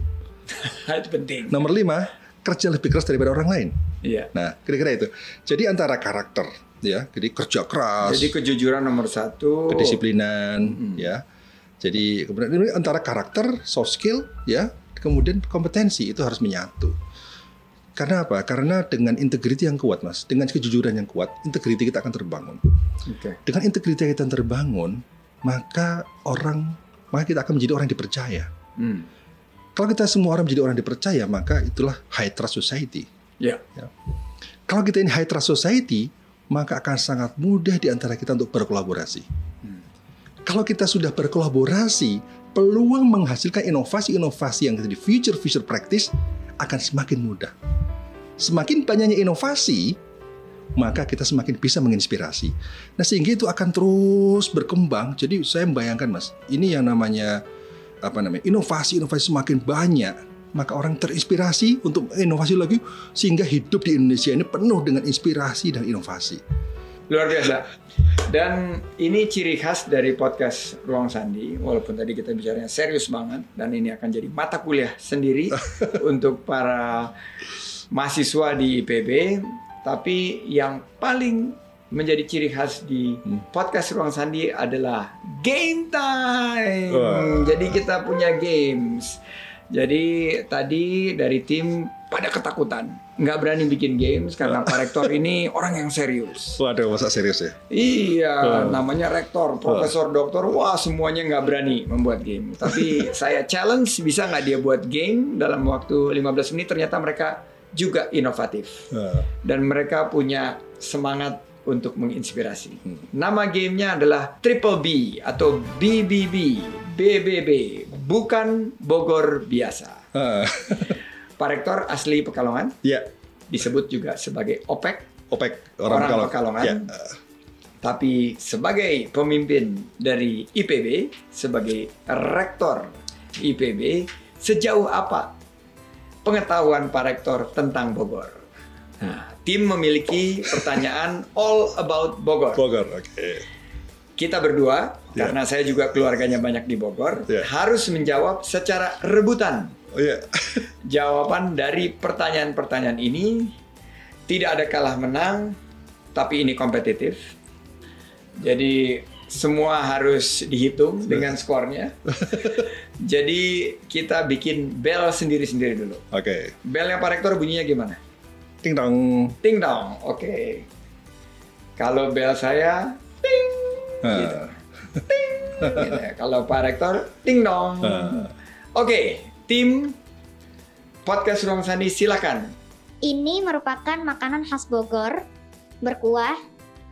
itu penting. Nomor lima kerja lebih keras daripada orang lain. Iya. Nah, kira-kira itu. Jadi antara karakter, ya, jadi kerja keras. Jadi kejujuran nomor satu. Kedisiplinan, hmm. ya. Jadi kemudian ini antara karakter, soft skill, ya, kemudian kompetensi itu harus menyatu. Karena apa? Karena dengan integriti yang kuat, Mas, dengan kejujuran yang kuat, integriti kita akan terbangun. Okay. Dengan integriti kita terbangun, maka orang, maka kita akan menjadi orang yang dipercaya. Hmm. Kalau kita semua orang menjadi orang yang dipercaya, maka itulah high trust society. Yeah. Ya. Kalau kita ini high trust society, maka akan sangat mudah di antara kita untuk berkolaborasi. Hmm. Kalau kita sudah berkolaborasi, peluang menghasilkan inovasi-inovasi yang jadi future-future practice akan semakin mudah. Semakin banyaknya inovasi, maka kita semakin bisa menginspirasi. Nah sehingga itu akan terus berkembang. Jadi saya membayangkan mas, ini yang namanya apa namanya inovasi-inovasi semakin banyak, maka orang terinspirasi untuk inovasi lagi sehingga hidup di Indonesia ini penuh dengan inspirasi dan inovasi. Luar biasa. Dan ini ciri khas dari podcast Ruang Sandi, walaupun tadi kita bicaranya serius banget, dan ini akan jadi mata kuliah sendiri untuk para mahasiswa di IPB. Tapi yang paling menjadi ciri khas di hmm. podcast Ruang Sandi adalah game time. Wow. Jadi kita punya games. Jadi tadi dari tim pada ketakutan, nggak berani bikin games karena Pak Rektor ini orang yang serius. Waduh, masa serius ya? Iya, hmm. namanya Rektor, Profesor, Doktor, wah semuanya nggak berani membuat game. Tapi saya challenge bisa nggak dia buat game dalam waktu 15 menit? Ternyata mereka juga inovatif dan mereka punya semangat untuk menginspirasi. Nama gamenya adalah Triple B atau BBB, BBB, bukan Bogor biasa. Ah. Pak Rektor asli Pekalongan, ya, disebut juga sebagai OPEC, OPEC orang, orang, Pekalongan. Ya. Tapi sebagai pemimpin dari IPB, sebagai rektor IPB, sejauh apa pengetahuan Pak Rektor tentang Bogor? Nah, tim memiliki pertanyaan all about Bogor. Bogor, oke. Kita berdua, Ya. karena saya juga keluarganya banyak di Bogor, Ya. harus menjawab secara rebutan. Oh iya. Jawaban dari pertanyaan-pertanyaan ini tidak ada kalah menang, tapi ini kompetitif. Jadi semua harus dihitung dengan skornya. Jadi kita bikin bel sendiri-sendiri dulu. Oke. Belnya Pak Rektor bunyinya gimana? Ting dong. Ting dong, oke. Kalau bel saya, ting, gitu. Ah. Gitu ya. Kalau Pak Rektor, ting dong. Ah. Oke, tim podcast Ruang Sandi silakan. Ini merupakan makanan khas Bogor, berkuah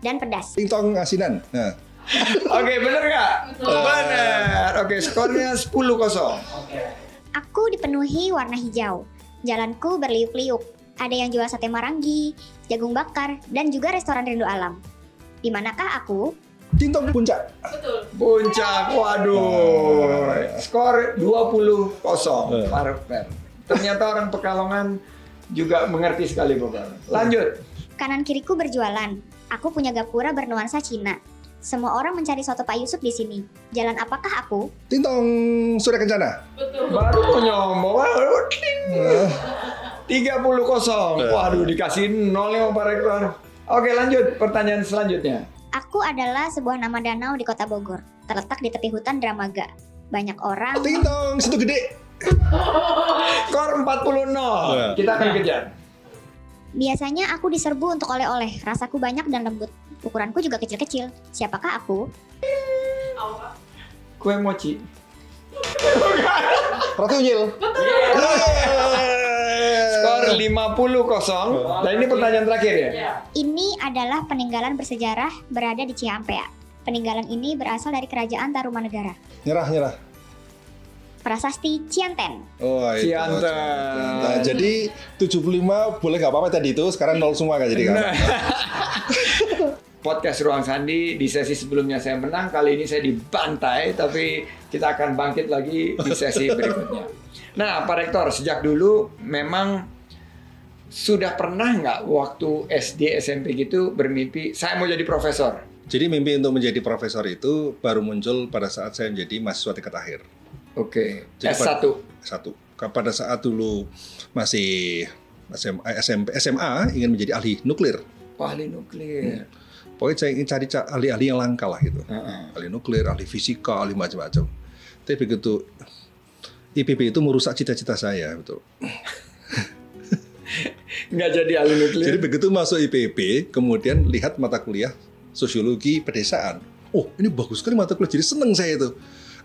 dan pedas. Ting tong asinan. Nah, Oke, bener nggak? Bener. Oke, skornya 10-0. Aku dipenuhi warna hijau. Jalanku berliuk-liuk. Ada yang jual sate marangi, jagung bakar, dan juga restoran rindu alam. Di manakah aku? Ting tong puncak. Puncak, waduh. Skor 20-0. Perfect. Ternyata orang Pekalongan juga mengerti sekali Bogor. Lanjut. Kanan kiriku berjualan. Aku punya gapura bernuansa Cina. Semua orang mencari soto Pak Yusuf di sini. Jalan apakah aku? Ting tong Surya Kencana. Baru mau nyombong. Waduh, ting. 30-0. Waduh, dikasih nol ya Pak Rektor. Oke, lanjut. Pertanyaan selanjutnya. Aku adalah sebuah nama danau di kota Bogor, terletak di tepi hutan Dramaga. Banyak orang Ting tong situ gede. Skor 40-0. Kita akan kejar. Biasanya aku diserbu untuk oleh-oleh, rasaku banyak dan lembut. Ukuranku juga kecil-kecil. Siapakah aku? Kue mochi. Roti unyil. Skor 50-0. Dan ini pertanyaan terakhir ya? Ini adalah peninggalan bersejarah berada di Ciampea. Peninggalan ini berasal dari kerajaan Tarumanegara. Nyerah, nyerah. Prasasti Cianten. Oh, itu. Cianten. Nah, jadi 75 boleh nggak apa-apa tadi itu, sekarang nol semua kan jadi kan. Podcast Ruang Sandi di sesi sebelumnya saya menang, kali ini saya dibantai, tapi kita akan bangkit lagi di sesi berikutnya. Nah, Pak Rektor, sejak dulu memang sudah pernah nggak waktu SD, SMP gitu bermimpi, saya mau jadi profesor? Jadi mimpi untuk menjadi profesor itu baru muncul pada saat saya menjadi mahasiswa tingkat akhir. Oke, Jadi S1. Satu. Pada saat dulu masih SMA, SMP, SMA ingin menjadi ahli nuklir. Ahli nuklir. Pokoknya saya ingin cari ca- ahli-ahli yang langka lah gitu. Heeh. Ahli nuklir, ahli fisika, ahli macam-macam. Tapi begitu IPB itu merusak cita-cita saya, betul. Nggak jadi ahli nuklir. Jadi begitu masuk IPB, kemudian lihat mata kuliah sosiologi pedesaan. Oh, ini bagus sekali mata kuliah. Jadi seneng saya itu.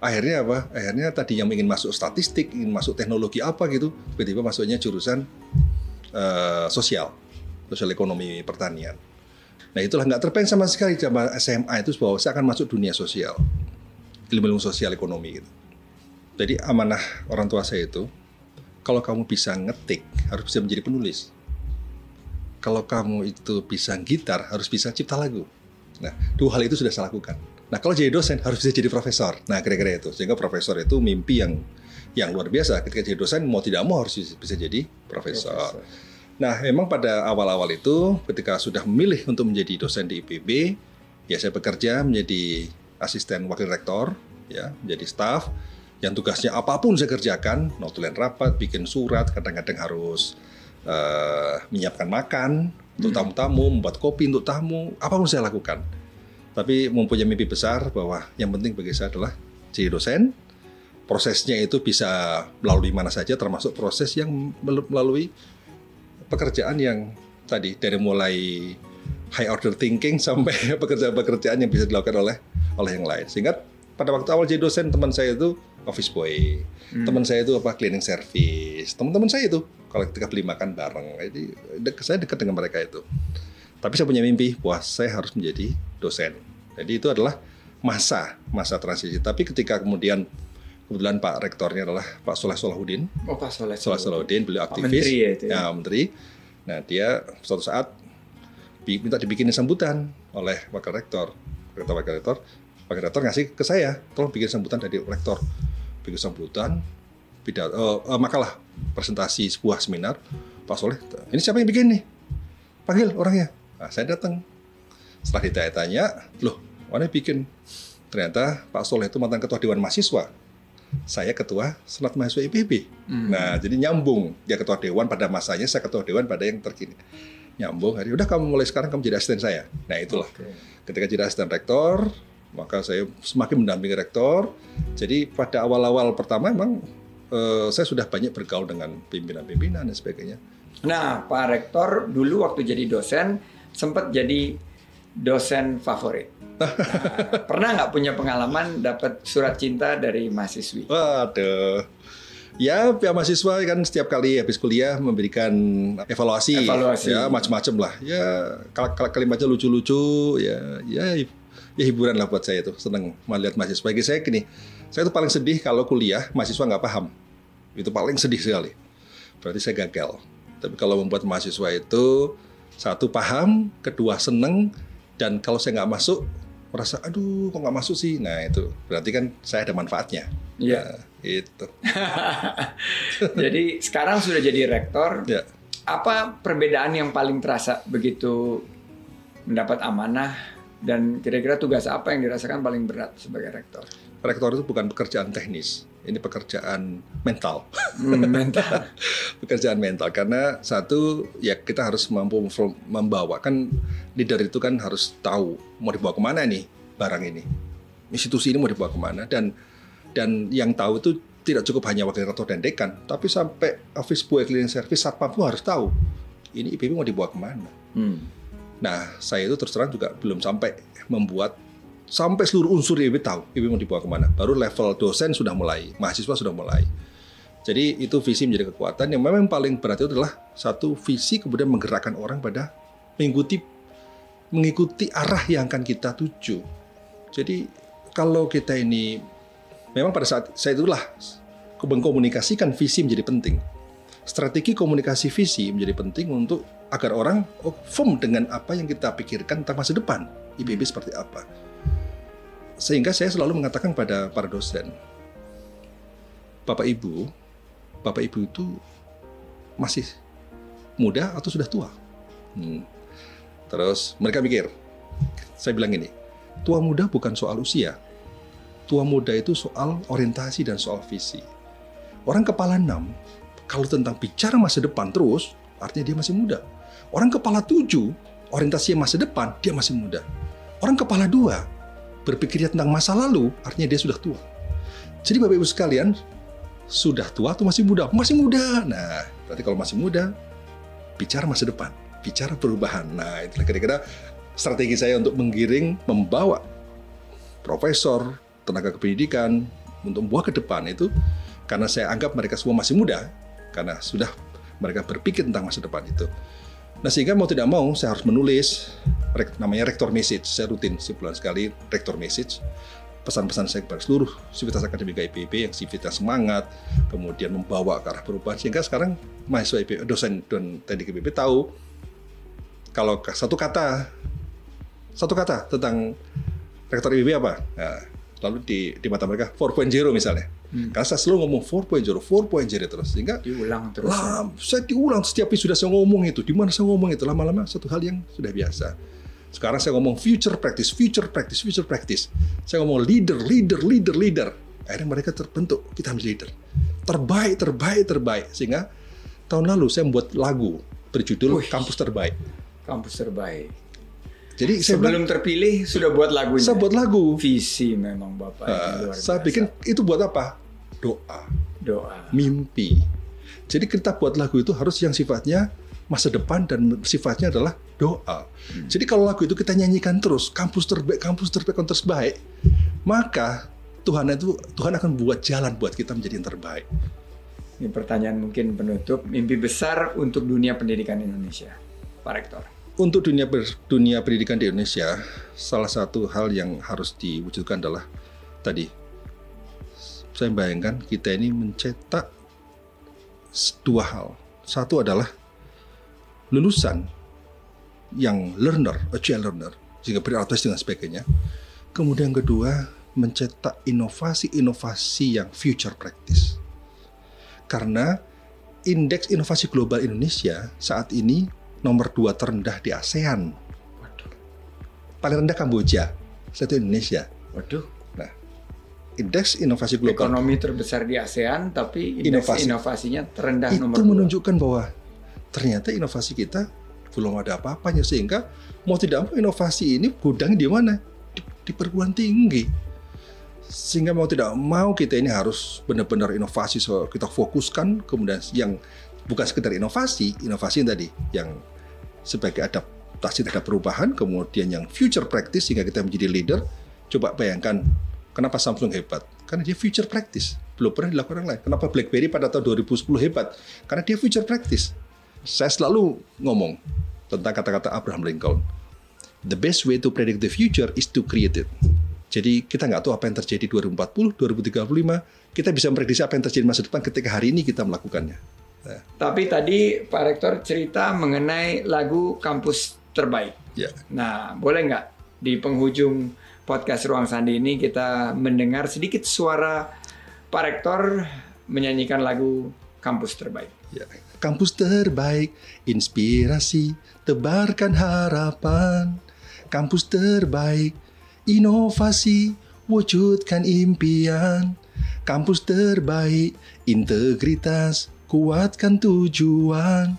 Akhirnya apa? Akhirnya tadi yang ingin masuk statistik, ingin masuk teknologi apa gitu, tiba-tiba masuknya jurusan eh, sosial, sosial ekonomi pertanian. Nah itulah nggak terpeng sama sekali zaman SMA itu bahwa saya akan masuk dunia sosial, ilmu-ilmu sosial ekonomi gitu. Jadi amanah orang tua saya itu, kalau kamu bisa ngetik harus bisa menjadi penulis kalau kamu itu bisa gitar, harus bisa cipta lagu. Nah, dua hal itu sudah saya lakukan. Nah, kalau jadi dosen harus bisa jadi profesor. Nah, kira-kira itu. Sehingga profesor itu mimpi yang yang luar biasa. Ketika jadi dosen, mau tidak mau harus bisa jadi profesor. Nah, memang pada awal-awal itu, ketika sudah memilih untuk menjadi dosen di IPB, ya saya bekerja menjadi asisten wakil rektor, ya, menjadi staf, yang tugasnya apa pun saya kerjakan, notulen rapat, bikin surat, kadang-kadang harus eh, menyiapkan makan untuk tamu-tamu, membuat kopi untuk tamu, apa pun saya lakukan. Tapi mempunyai mimpi besar bahwa yang penting bagi saya adalah jadi dosen. Prosesnya itu bisa melalui mana saja, termasuk proses yang mel- melalui pekerjaan yang tadi dari mulai high order thinking sampai pekerjaan-pekerjaan yang bisa dilakukan oleh oleh yang lain. Sehingga pada waktu awal jadi dosen teman saya itu office boy, teman saya itu apa cleaning service, teman-teman saya itu kalau ketika beli makan bareng, jadi dek- saya dekat dengan mereka itu. Tapi saya punya mimpi bahwa saya harus menjadi dosen. Jadi itu adalah masa masa transisi. Tapi ketika kemudian kebetulan Pak Rektornya adalah Pak Soleh Solahuddin. Oh Pak Soleh. Soleh Solahuddin, beliau Pak aktivis. Menteri ya itu ya? Menteri. Nah dia suatu saat minta dibikinin sambutan oleh Wakil Rektor. Rektor Wakil Rektor, Wakil Rektor ngasih ke saya, tolong bikin sambutan dari Rektor. Bikin sambutan, pidato, eh, eh, makalah presentasi sebuah seminar. Pak Soleh, ini siapa yang bikin nih? Panggil orangnya. Nah, saya datang. Setelah ditanya-tanya, loh, mana bikin? Ternyata Pak Soleh itu mantan ketua Dewan Mahasiswa. Saya ketua Senat Mahasiswa IPB. Hmm. Nah, jadi nyambung. Dia ketua dewan pada masanya, saya ketua dewan pada yang terkini. Nyambung. Hari udah kamu mulai sekarang kamu jadi asisten saya. Nah, itulah. Oke. Ketika jadi asisten rektor, maka saya semakin mendampingi rektor. Jadi pada awal-awal pertama memang eh, saya sudah banyak bergaul dengan pimpinan-pimpinan dan sebagainya. Nah, Pak Rektor dulu waktu jadi dosen sempat jadi dosen favorit. Nah, pernah nggak punya pengalaman dapat surat cinta dari mahasiswi? Waduh. Ya, pihak mahasiswa kan setiap kali habis kuliah memberikan evaluasi, Evaluasi. ya macam-macam lah. Ya, kal- kal- kalimatnya lucu-lucu, ya, ya, ya hiburan lah buat saya itu. Senang melihat mahasiswa. Bagi saya gini, saya itu paling sedih kalau kuliah mahasiswa nggak paham. Itu paling sedih sekali. Berarti saya gagal. Tapi kalau membuat mahasiswa itu satu paham, kedua seneng, dan kalau saya nggak masuk merasa aduh kok nggak masuk sih. Nah itu berarti kan saya ada manfaatnya. Iya. Nah, itu. Jadi sekarang sudah jadi rektor. Ya. Apa perbedaan yang paling terasa begitu mendapat amanah dan kira-kira tugas apa yang dirasakan paling berat sebagai rektor? Rektor itu bukan pekerjaan teknis, ini pekerjaan mental. Hmm, mental. pekerjaan mental karena satu ya kita harus mampu mem- membawa kan leader itu kan harus tahu mau dibawa ke mana nih barang ini institusi ini mau dibawa ke mana dan dan yang tahu itu tidak cukup hanya wakil rektor dan dekan tapi sampai office boy cleaning service satpam pun harus tahu ini IPB mau dibawa ke mana Hmm. Nah, saya itu terus terang juga belum sampai membuat sampai seluruh unsur IPB tahu IPB mau dibawa ke mana. Baru level dosen sudah mulai, mahasiswa sudah mulai. Jadi itu visi menjadi kekuatan yang memang paling berat itu adalah satu visi kemudian menggerakkan orang pada mengikuti mengikuti arah yang akan kita tuju. Jadi kalau kita ini memang pada saat saya itulah mengkomunikasikan visi menjadi penting. Strategi komunikasi visi menjadi penting untuk agar orang oh, firm dengan apa yang kita pikirkan tentang masa depan IPB seperti apa. Sehingga saya selalu mengatakan pada para dosen, Bapak Ibu, Bapak Ibu itu masih muda atau sudah tua? Hmm. Terus mereka mikir, saya bilang ini, tua muda bukan soal usia, tua muda itu soal orientasi dan soal visi. Orang kepala enam, kalau tentang bicara masa depan terus, artinya dia masih muda. Orang kepala tujuh, orientasinya masa depan, dia masih muda. Orang kepala dua, berpikirnya tentang masa lalu, artinya dia sudah tua. Jadi Bapak Ibu sekalian, sudah tua atau masih muda? Masih muda. Nah, berarti kalau masih muda, bicara masa depan, bicara perubahan. Nah, itulah kira-kira strategi saya untuk menggiring, membawa profesor, tenaga kependidikan untuk membawa ke depan itu karena saya anggap mereka semua masih muda karena sudah mereka berpikir tentang masa depan itu. Nah sehingga mau tidak mau saya harus menulis namanya rector message. Saya rutin sebulan sekali rector message. Pesan-pesan saya kepada seluruh sivitas akademika IPB yang sivitas semangat, kemudian membawa ke arah perubahan. Sehingga sekarang mahasiswa IPB, dosen dan teknik IPB tahu kalau satu kata satu kata tentang rektor IPB apa? Nah, lalu di, di mata mereka 4.0 misalnya. Hmm. Karena saya selalu ngomong 4.0, 4.0 terus. Sehingga Diulang terus. ya. lah, saya diulang setiap sudah saya ngomong itu. Di mana saya ngomong itu lama-lama satu hal yang sudah biasa. Sekarang saya ngomong future practice, future practice, future practice. Saya ngomong leader, leader, leader, leader. Akhirnya mereka terbentuk, kita menjadi leader. Terbaik, terbaik, terbaik. Sehingga tahun lalu saya membuat lagu berjudul Wih. Kampus Terbaik. Kampus terbaik. Jadi saya bilang, Sebelum terpilih sudah buat lagunya. saya buat lagu. Visi memang Bapak. luar saya bikin itu buat apa? Doa. doa. mimpi. Jadi kita buat lagu itu harus yang sifatnya masa depan dan sifatnya adalah doa. Jadi kalau lagu itu kita nyanyikan terus, kampus terbaik, kampus terbaik, kampus terbaik, maka Tuhan itu Tuhan akan buat jalan buat kita menjadi yang terbaik. Ini pertanyaan mungkin penutup. Mimpi besar untuk dunia pendidikan Indonesia, Pak Rektor. Untuk dunia ber, dunia pendidikan di Indonesia, salah satu hal yang harus diwujudkan adalah tadi saya bayangkan kita ini mencetak dua hal. Satu adalah lulusan yang learner, agile learner, sehingga beradaptasi dengan sebagainya. Kemudian kedua, mencetak inovasi-inovasi yang future practice. Karena indeks inovasi global Indonesia saat ini nomor dua terendah di ASEAN. Waduh. Paling rendah Kamboja, satu Indonesia. Waduh. Nah, indeks inovasi global Ekonomi terbesar di ASEAN, tapi indeks Inovasi. inovasinya terendah itu nomor dua. menunjukkan bahwa ternyata inovasi kita belum ada apa-apanya sehingga mau tidak mau inovasi ini gudangnya di mana di, di perguruan tinggi sehingga mau tidak mau kita ini harus benar-benar inovasi so kita fokuskan kemudian yang bukan sekedar inovasi inovasi yang tadi yang sebagai adaptasi terhadap perubahan kemudian yang future practice sehingga kita menjadi leader. Coba bayangkan kenapa Samsung hebat? Karena dia future practice. Belum pernah dilakukan orang lain. Kenapa BlackBerry pada tahun 2010 hebat? Karena dia future practice. Saya selalu ngomong tentang kata-kata Abraham Lincoln the best way to predict the future is to create it. Jadi kita nggak tahu apa yang terjadi 2040, 2035. Kita bisa memprediksi apa yang terjadi masa depan ketika hari ini kita melakukannya. Nah, Tapi tadi Pak Rektor cerita mengenai lagu kampus terbaik. ya. Nah, boleh nggak di penghujung podcast Ruang Sandi ini kita mendengar sedikit suara Pak Rektor menyanyikan lagu kampus terbaik. Ya. Kampus terbaik, inspirasi, tebarkan harapan. Kampus terbaik, inovasi, wujudkan impian. Kampus terbaik, integritas, kuatkan tujuan.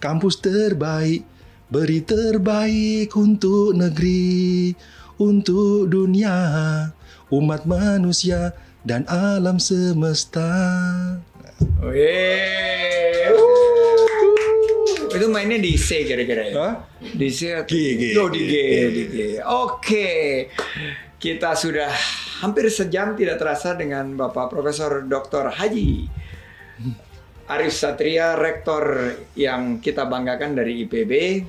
Kampus terbaik, beri terbaik untuk negeri, untuk dunia, umat manusia, dan alam semesta. Uh. Itu mainnya di C kira-kira ya? Hah? Di C atau G, G, Oh, di G, G. di G. Oke. Kita sudah hampir sejam tidak terasa dengan Bapak Profesor Dr. Haji Arif Satria, rektor yang kita banggakan dari IPB.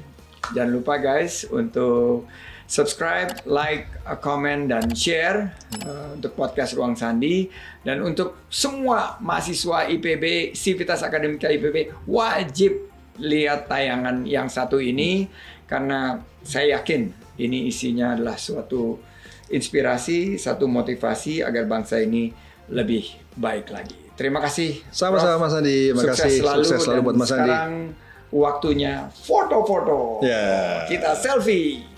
Jangan lupa guys untuk subscribe, like, comment, dan share uh, untuk podcast Ruang Sandi. Dan untuk semua mahasiswa IPB, Sivitas Akademika IPB, wajib lihat tayangan yang satu ini karena saya yakin ini isinya adalah suatu inspirasi, satu motivasi agar bangsa ini lebih baik lagi. Terima kasih. Sama-sama Mas Andi, terima Sukses kasih. selalu, Sukses selalu buat Mas Andi. Sekarang waktunya foto-foto. Ya. Kita selfie.